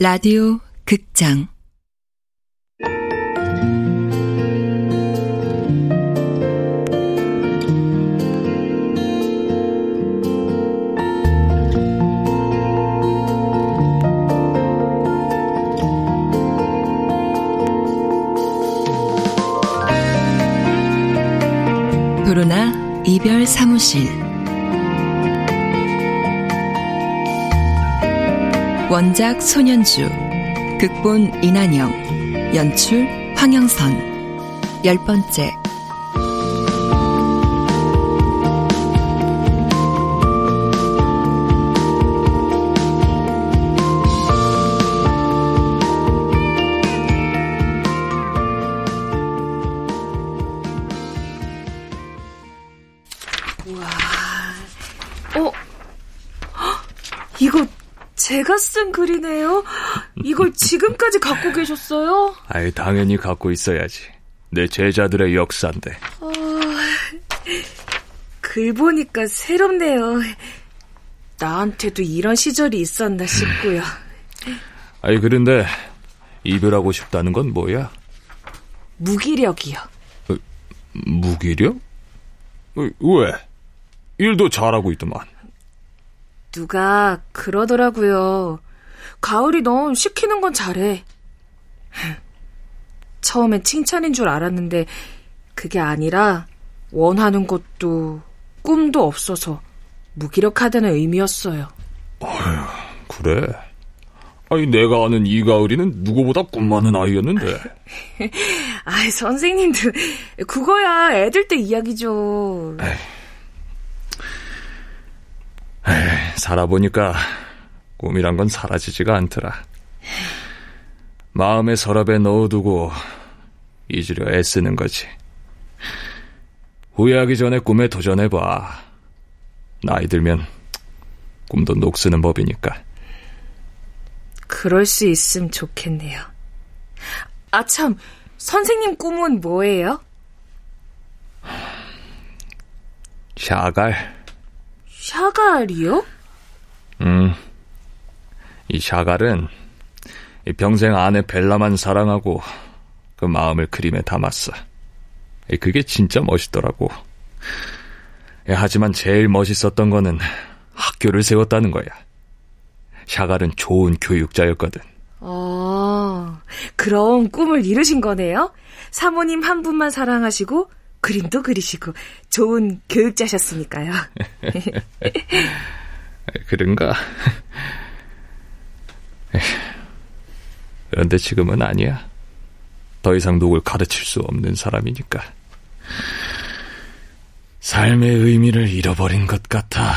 라디오 극장. 도로나 이별 사무실 원작 손현주 극본 이난영 연출 황영선. 열 번째 쓴 글이네요. 이걸 지금까지 갖고 계셨어요? 아이, 당연히 갖고 있어야지. 내 제자들의 역사인데. 어... 글 보니까 새롭네요. 나한테도 이런 시절이 있었나 싶고요. 아이, 그런데 이별하고 싶다는 건 뭐야? 무기력이요. 어, 무기력? 어, 왜? 일도 잘하고 있더만. 누가 그러더라고요. 가을이 넌 시키는 건 잘해. 처음엔 칭찬인 줄 알았는데 그게 아니라 원하는 것도 꿈도 없어서 무기력하다는 의미였어요. 어휴, 그래. 아니 내가 아는 이 가을이는 누구보다 꿈 많은 아이였는데. 아, 선생님도 그거야 애들 때 이야기죠. 에이. 에이, 살아보니까 꿈이란 건 사라지지가 않더라. 마음의 서랍에 넣어두고 잊으려 애쓰는 거지. 후회하기 전에 꿈에 도전해봐. 나이 들면 꿈도 녹쓰는 법이니까. 그럴 수 있음 좋겠네요. 아, 참, 선생님 꿈은 뭐예요? 샤갈. 샤갈이요? 음. 이 샤갈은 평생 아내 벨라만 사랑하고 그 마음을 그림에 담았어. 그게 진짜 멋있더라고. 하지만 제일 멋있었던 거는 학교를 세웠다는 거야. 샤갈은 좋은 교육자였거든. 어, 그럼 꿈을 이루신 거네요? 사모님 한 분만 사랑하시고 그림도 그리시고 좋은 교육자셨으니까요. 그런가? 그런데 지금은 아니야. 더 이상 누굴 가르칠 수 없는 사람이니까. 삶의 의미를 잃어버린 것 같아.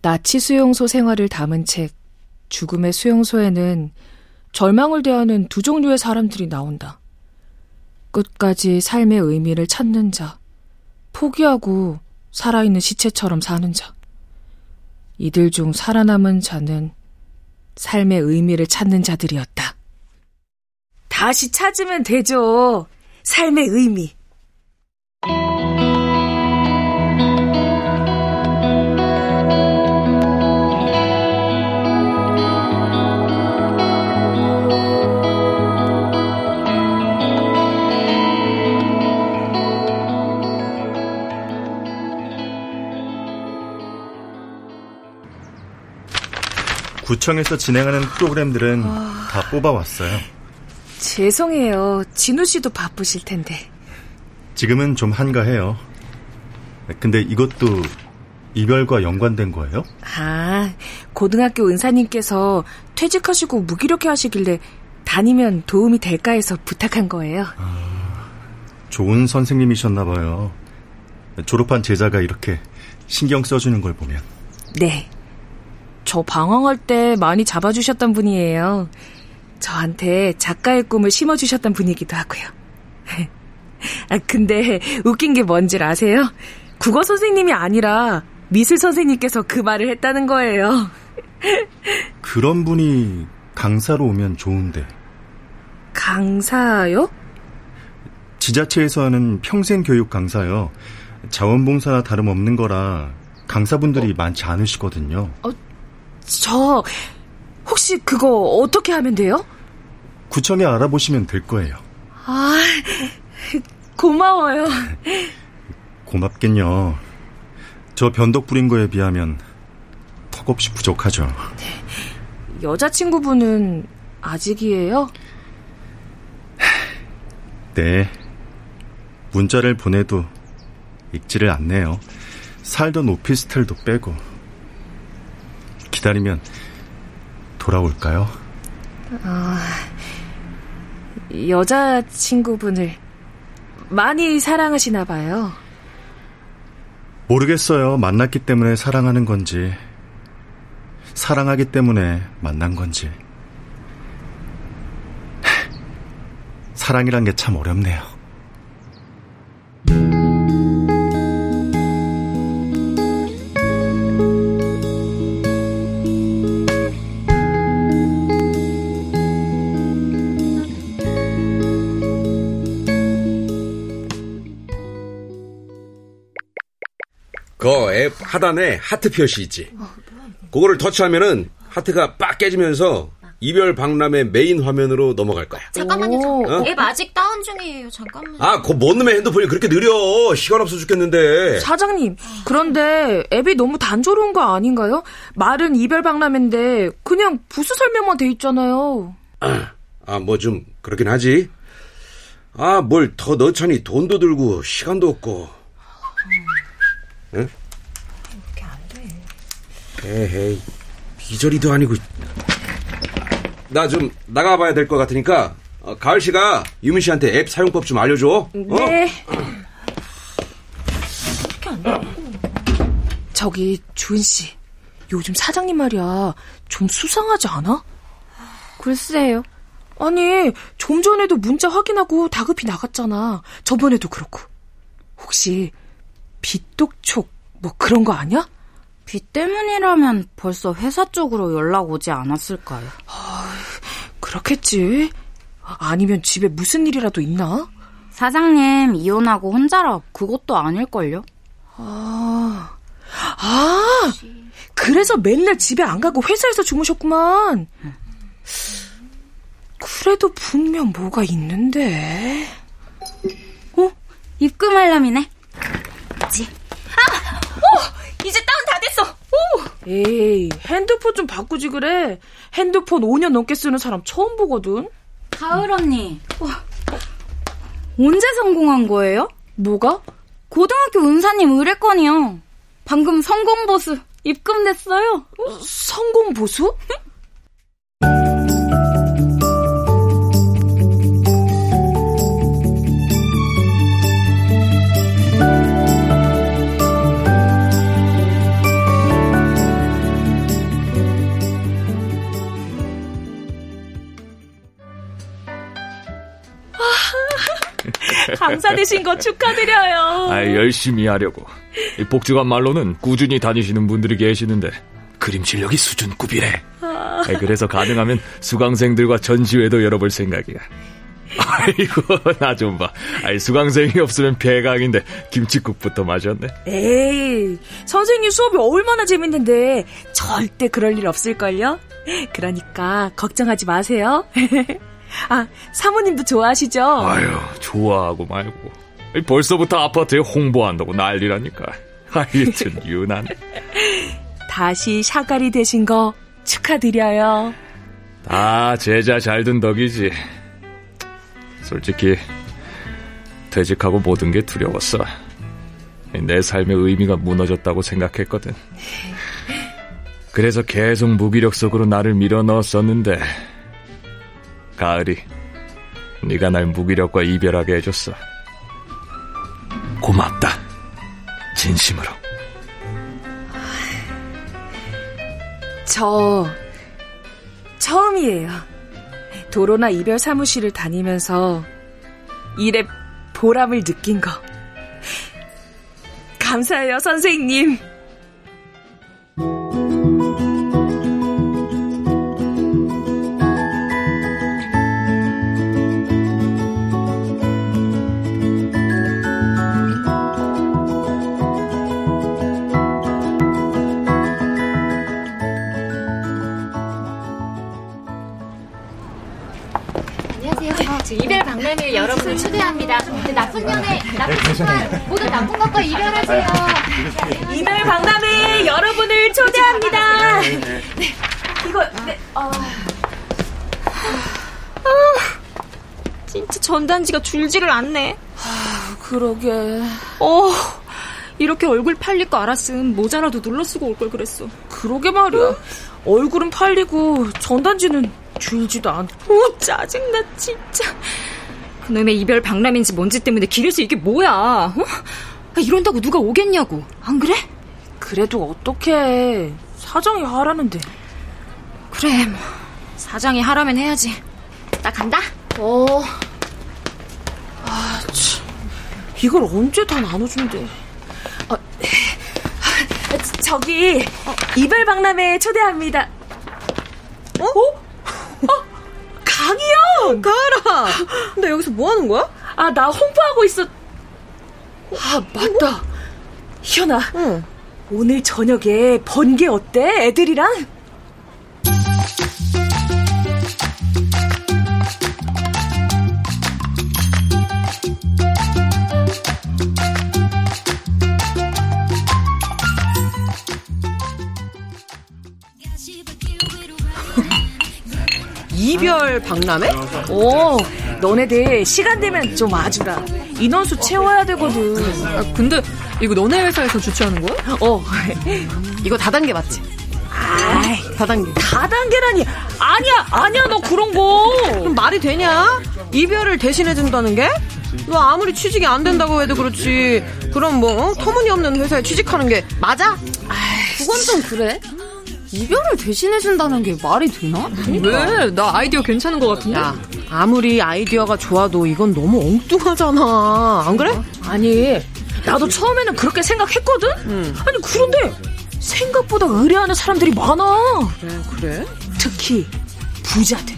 나치 수용소 생활을 담은 책 죽음의 수용소에는 절망을 대하는 두 종류의 사람들이 나온다. 끝까지 삶의 의미를 찾는 자, 포기하고 살아있는 시체처럼 사는 자. 이들 중 살아남은 자는 삶의 의미를 찾는 자들이었다. 다시 찾으면 되죠. 삶의 의미. 구청에서 진행하는 프로그램들은 아... 다 뽑아왔어요. 죄송해요. 진우 씨도 바쁘실 텐데. 지금은 좀 한가해요. 근데 이것도 이별과 연관된 거예요? 아, 고등학교 은사님께서 퇴직하시고 무기력해 하시길래 다니면 도움이 될까 해서 부탁한 거예요. 아, 좋은 선생님이셨나 봐요. 졸업한 제자가 이렇게 신경 써주는 걸 보면. 네. 저 방황할 때 많이 잡아주셨던 분이에요. 저한테 작가의 꿈을 심어주셨던 분이기도 하고요. 아, 근데 웃긴 게 뭔지 아세요? 국어 선생님이 아니라 미술 선생님께서 그 말을 했다는 거예요. 그런 분이 강사로 오면 좋은데. 강사요? 지자체에서 하는 평생 교육 강사요. 자원봉사나 다름없는 거라 강사분들이 어? 많지 않으시거든요. 어, 저 혹시 그거 어떻게 하면 돼요? 구청에 알아보시면 될 거예요. 아, 고마워요. 고맙긴요. 저 변덕 부린 거에 비하면 턱없이 부족하죠. 여자친구분은 아직이에요? 네. 문자를 보내도 읽지를 않네요. 살던 오피스텔도 빼고. 기다리면 돌아올까요? 아, 여자친구분을 많이 사랑하시나 봐요. 모르겠어요. 만났기 때문에 사랑하는 건지, 사랑하기 때문에 만난 건지. 사랑이란 게 참 어렵네요. 그 앱 하단에 하트 표시 있지. 그거를 터치하면은 하트가 빡 깨지면서 이별 박람회 메인 화면으로 넘어갈 거야. 잠깐만요. 오. 잠깐. 앱 아직 다운 중이에요. 잠깐만. 아, 그뭔 놈의 핸드폰이 그렇게 느려. 시간 없어 죽겠는데. 사장님, 그런데 앱이 너무 단조로운 거 아닌가요? 말은 이별 박람회인데 그냥 부스 설명만 돼 있잖아요. 아, 뭐 좀 그렇긴 하지. 아, 뭘 더 넣자니 돈도 들고 시간도 없고. 응? 이렇게 안 돼. 에헤이, 비저리도 아니고. 나 좀 나가봐야 될 것 같으니까 어, 가을 씨가 유민 씨한테 앱 사용법 좀 알려줘. 어? 네. 저기 주은 씨, 요즘 사장님 말이야 좀 수상하지 않아? 글쎄요. 아니 좀 전에도 문자 확인하고 다급히 나갔잖아. 저번에도 그렇고. 혹시 빚독촉 뭐 그런 거 아니야? 빚 때문이라면 벌써 회사 쪽으로 연락 오지 않았을까요? 그렇겠지. 아니면 집에 무슨 일이라도 있나? 사장님 이혼하고 혼자라 그것도 아닐걸요? 아, 아, 그래서 맨날 집에 안 가고 회사에서 주무셨구만. 그래도 분명 뭐가 있는데. 어? 입금 알람이네. 지. 아! 어! 이제 다운 다 됐어. 오! 에이, 핸드폰 좀 바꾸지 그래. 핸드폰 5년 넘게 쓰는 사람 처음 보거든. 가을 언니. 언제 성공한 거예요? 뭐가? 고등학교 은사님 의뢰건이요. 방금 성공 보수 입금됐어요. 성공 보수? 감사되신 거 축하드려요. 아, 열심히 하려고. 이 복지관 말로는 꾸준히 다니시는 분들이 계시는데 그림 실력이 수준급이래. 아, 그래서 가능하면 수강생들과 전시회도 열어볼 생각이야. 아이고 나 좀 봐. 아이 수강생이 없으면 배강인데 김치국부터 마셨네. 에이, 선생님 수업이 얼마나 재밌는데 절대 그럴 일 없을걸요? 그러니까 걱정하지 마세요. 아, 사모님도 좋아하시죠? 아유 좋아하고 말고 벌써부터 아파트에 홍보한다고 난리라니까. 하여튼 유난. 다시 샤갈이 되신 거 축하드려요. 다 제자 잘 든 덕이지. 솔직히 퇴직하고 모든 게 두려웠어. 내 삶의 의미가 무너졌다고 생각했거든. 그래서 계속 무기력 속으로 나를 밀어 넣었었는데 가을이 네가 날 무기력과 이별하게 해줬어. 고맙다. 진심으로. 저 처음이에요. 도로나 이별 사무실을 다니면서 일에 보람을 느낀 거. 감사해요, 선생님. 연애, 나쁜 모두 나쁜 것과 이별하세요. 이별 박람회 여러분을 초대합니다. 네, 이거, 네, 어. 진짜 전단지가 줄지를 않네. 그러게. 어, 이렇게 얼굴 팔릴 거 알았음 모자라도 눌러 쓰고 올 걸 그랬어. 그러게 말이야. 얼굴은 팔리고 전단지는 줄지도 않고. 오, 짜증나, 진짜. 그놈의 이별 박람인지 뭔지 때문에 길에서 이게 뭐야, 어? 아, 이런다고 누가 오겠냐고. 안 그래? 그래도 어떡해. 사장이 하라는데. 그래, 뭐. 사장이 하라면 해야지. 나 간다. 어. 아, 참. 이걸 언제 다 나눠준대. 아, 저기, 이별 박람회 초대합니다. 어? 어? 강희 영! 가라! 너 여기서 뭐 하는 거야? 아, 나 홍보하고 있어. 아, 맞다. 희연아. 응. 오늘 저녁에 번개 어때? 애들이랑? 이별 박람회? 오, 너네들 시간 되면 좀 와주라. 인원수 채워야 되거든. 아, 근데 이거 너네 회사에서 주최하는 거야? 어. 이거 다단계 맞지? 아이, 다단계. 다단계라니. 아니야, 아니야, 너 그런 거. 그럼 말이 되냐? 이별을 대신해준다는 게? 너 아무리 취직이 안 된다고 해도 그렇지. 그럼 뭐, 어? 터무니없는 회사에 취직하는 게 맞아? 그건 좀 그래. 이별을 대신해준다는 게 말이 되나? 왜? 나 아이디어 괜찮은 것 같은데? 야, 아무리 아이디어가 좋아도 이건 너무 엉뚱하잖아. 안 그래? 아니, 나도 처음에는 그렇게 생각했거든? 응. 아니, 그런데 생각보다 의뢰하는 사람들이 많아. 그래, 그래? 특히 부자들.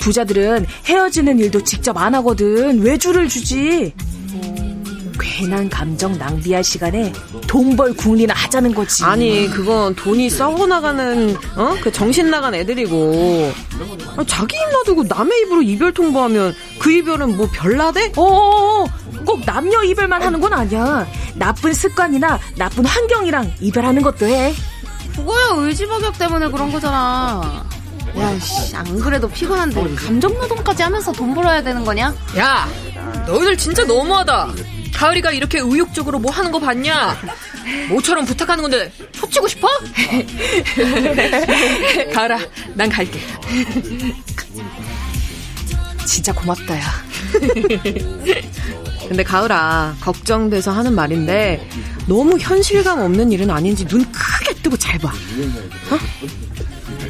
부자들은 헤어지는 일도 직접 안 하거든. 외주를 주지. 괜한 감정 낭비할 시간에 돈벌 궁리나 하자는 거지. 아니, 그건 돈이 썩어 나가는, 어? 그 정신 나간 애들이고. 아, 자기 입 놔두고 남의 입으로 이별 통보하면 그 이별은 뭐 별나대? 어어어, 꼭 남녀 이별만 하는 건 아니야. 나쁜 습관이나 나쁜 환경이랑 이별하는 것도 해. 그거야 의지박약 때문에 그런 거잖아. 야, 씨, 안 그래도 피곤한데 감정노동까지 하면서 돈 벌어야 되는 거냐? 야, 너희들 진짜 너무하다. 가을이가 이렇게 의욕적으로 뭐 하는 거 봤냐? 모처럼 부탁하는 건데 초치고 싶어? 가을아, 난 갈게. 진짜 고맙다, 야. 근데 가을아, 걱정돼서 하는 말인데 너무 현실감 없는 일은 아닌지 눈 크게 뜨고 잘 봐.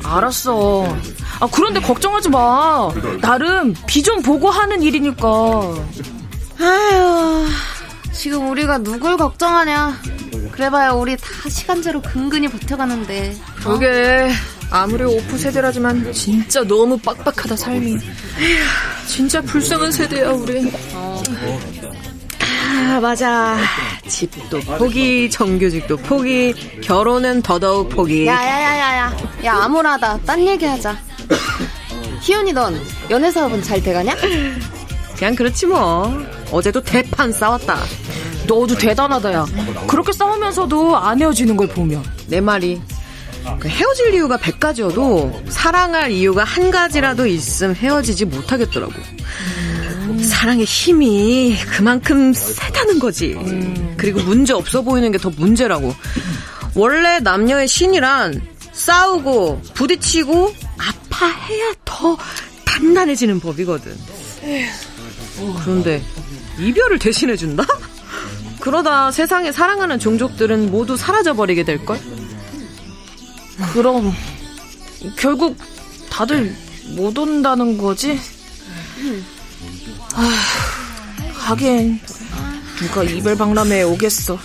알았어. 아, 그런데 걱정하지 마. 나름 비전 보고 하는 일이니까. 아휴, 지금 우리가 누굴 걱정하냐. 그래봐야 우리 다 시간제로 근근히 버텨가는데. 그게 아무리 오프 세대라지만 진짜 너무 빡빡하다 삶이. 진짜 불쌍한 세대야 우리. 아 맞아. 집도 포기, 정규직도 포기, 결혼은 더더욱 포기. 야야야야야. 야 암울하다. 딴 얘기하자. 희연이 넌 연애 사업은 잘 돼가냐? 그냥 그렇지 뭐. 어제도 대판 싸웠다. 너도 대단하다, 야. 그렇게 싸우면서도 안 헤어지는 걸 보면. 내 말이 그 헤어질 이유가 100가지여도 사랑할 이유가 한 가지라도 있음 헤어지지 못하겠더라고. 사랑의 힘이 그만큼 세다는 거지. 그리고 문제 없어 보이는 게 더 문제라고. 원래 남녀의 신이란 싸우고 부딪히고 아파해야 더 단단해지는 법이거든. 그런데 이별을 대신해준다? 그러다 세상에 사랑하는 종족들은 모두 사라져버리게 될걸? 그럼, 결국 다들 못 온다는 거지? 아, 하긴, 누가 이별 박람회에 오겠어.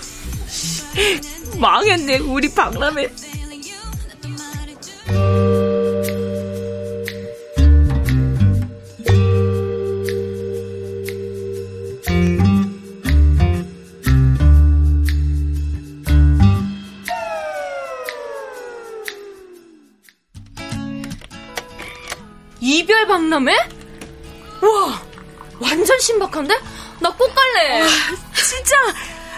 망했네, 우리 박람회. 박람회? 와, 완전 신박한데? 나 꼭 갈래. 아, 진짜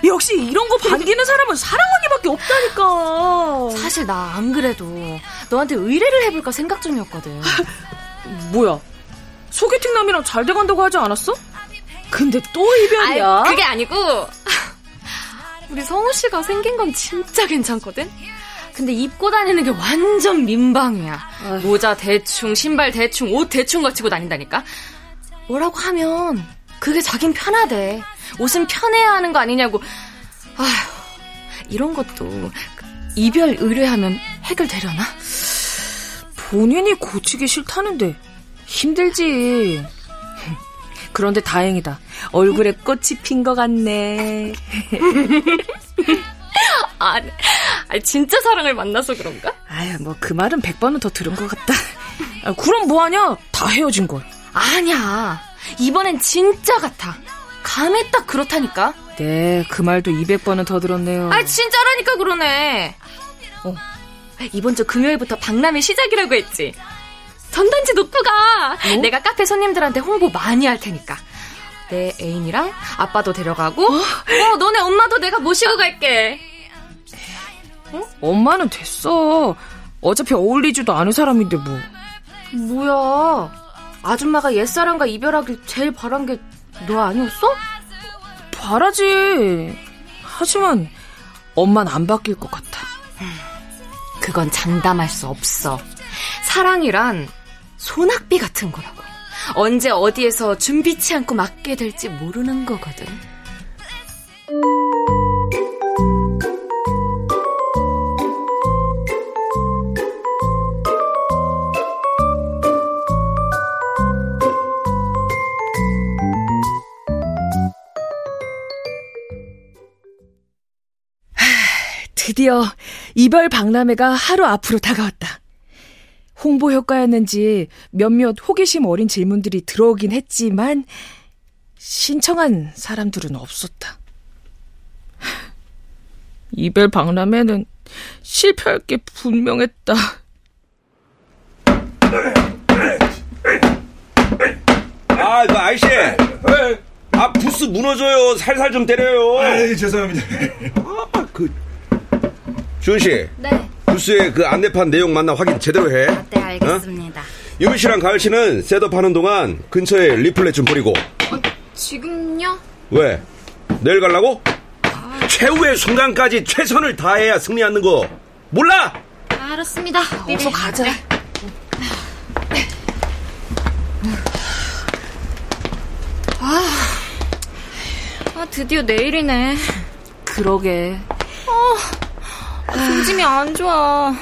역시 이런 거 반기는 사람은 사랑 언니밖에 없다니까. 사실 나 안 그래도 너한테 의뢰를 해볼까 생각 중이었거든. 뭐야? 소개팅 남이랑 잘 돼간다고 하지 않았어? 근데 또 이별이야? 아이, 그게 아니고 우리 성우 씨가 생긴 건 진짜 괜찮거든. 근데 입고 다니는 게 완전 민방이야. 어휴. 모자 대충, 신발 대충, 옷 대충 거치고 다닌다니까. 뭐라고 하면 그게 자긴 편하대. 옷은 편해야 하는 거 아니냐고. 아휴, 이런 것도 이별 의뢰하면 해결되려나? 본인이 고치기 싫다는데 힘들지. 그런데 다행이다. 얼굴에 꽃이 핀 것 같네. 아, 아, 진짜 사랑을 만나서 그런가? 아유, 뭐 그 말은 백 번은 더 들은 것 같다. 아, 그럼 뭐하냐? 다 헤어진 걸. 아니야. 이번엔 진짜 같아. 감에 딱 그렇다니까. 네, 그 말도 200번은 더 들었네요. 아, 진짜라니까 그러네. 어, 이번 주 금요일부터 박람회 시작이라고 했지. 전단지 놓고 가. 어? 내가 카페 손님들한테 홍보 많이 할 테니까. 내 애인이랑 아빠도 데려가고, 어, 어 너네 엄마도 내가 모시고 갈게. 어? 엄마는 됐어. 어차피 어울리지도 않은 사람인데 뭐. 뭐야. 아줌마가 옛사람과 이별하길 제일 바란 게 너 아니었어? 바라지. 하지만 엄만 안 바뀔 것 같아. 그건 장담할 수 없어. 사랑이란 소낙비 같은 거라고. 언제 어디에서 준비치 않고 맞게 될지 모르는 거거든. 드디어 이별 박람회가 하루 앞으로 다가왔다. 홍보 효과였는지 몇몇 호기심 어린 질문들이 들어오긴 했지만 신청한 사람들은 없었다. 이별 박람회는 실패할 게 분명했다. 아, 그 아이씨. 아, 부스 무너져요. 살살 좀 때려요. 아, 죄송합니다. 아, 그 주은 씨. 네. 부스에 그 안내판 내용 맞나 확인 제대로 해. 아, 네, 알겠습니다. 어? 유미 씨랑 가을 씨는 셋업 하는 동안 근처에 리플렛 좀 뿌리고. 어, 지금요? 왜? 내일 갈라고? 아... 최후의 순간까지 최선을 다해야 승리하는 거 몰라? 알았습니다. 아, 어서 가자. 네. 아, 아, 드디어 내일이네. 그러게. 어, 중심이 안 좋아.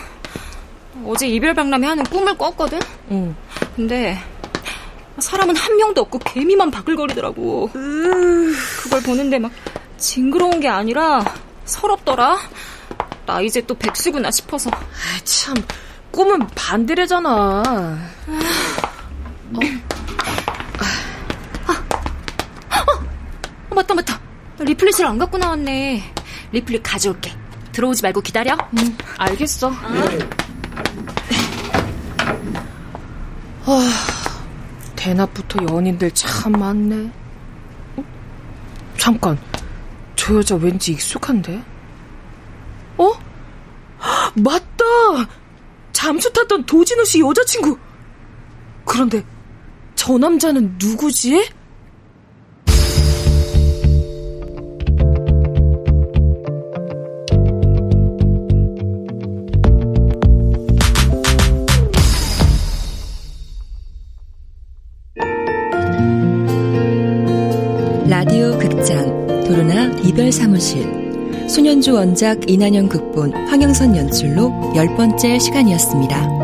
어제 이별 박람회 하는 꿈을 꿨거든? 응. 근데 사람은 한 명도 없고 개미만 바글거리더라고. 으... 그걸 보는데 막 징그러운 게 아니라 서럽더라. 나 이제 또 백수구나 싶어서. 아, 참, 꿈은 반대래잖아. 어. 아, 어, 맞다, 맞다. 리플릿을 안 갖고 나왔네. 리플릿 가져올게. 들어오지 말고 기다려. 응, 알겠어. 아. 아, 대낮부터 연인들 참 많네. 어? 잠깐, 저 여자 왠지 익숙한데? 어? 맞다! 잠수 탔던 도진우 씨 여자친구! 그런데 저 남자는 누구지? 이별 사무실 소년주 원작 이난영 극본 황영선 연출로 열 번째 시간이었습니다.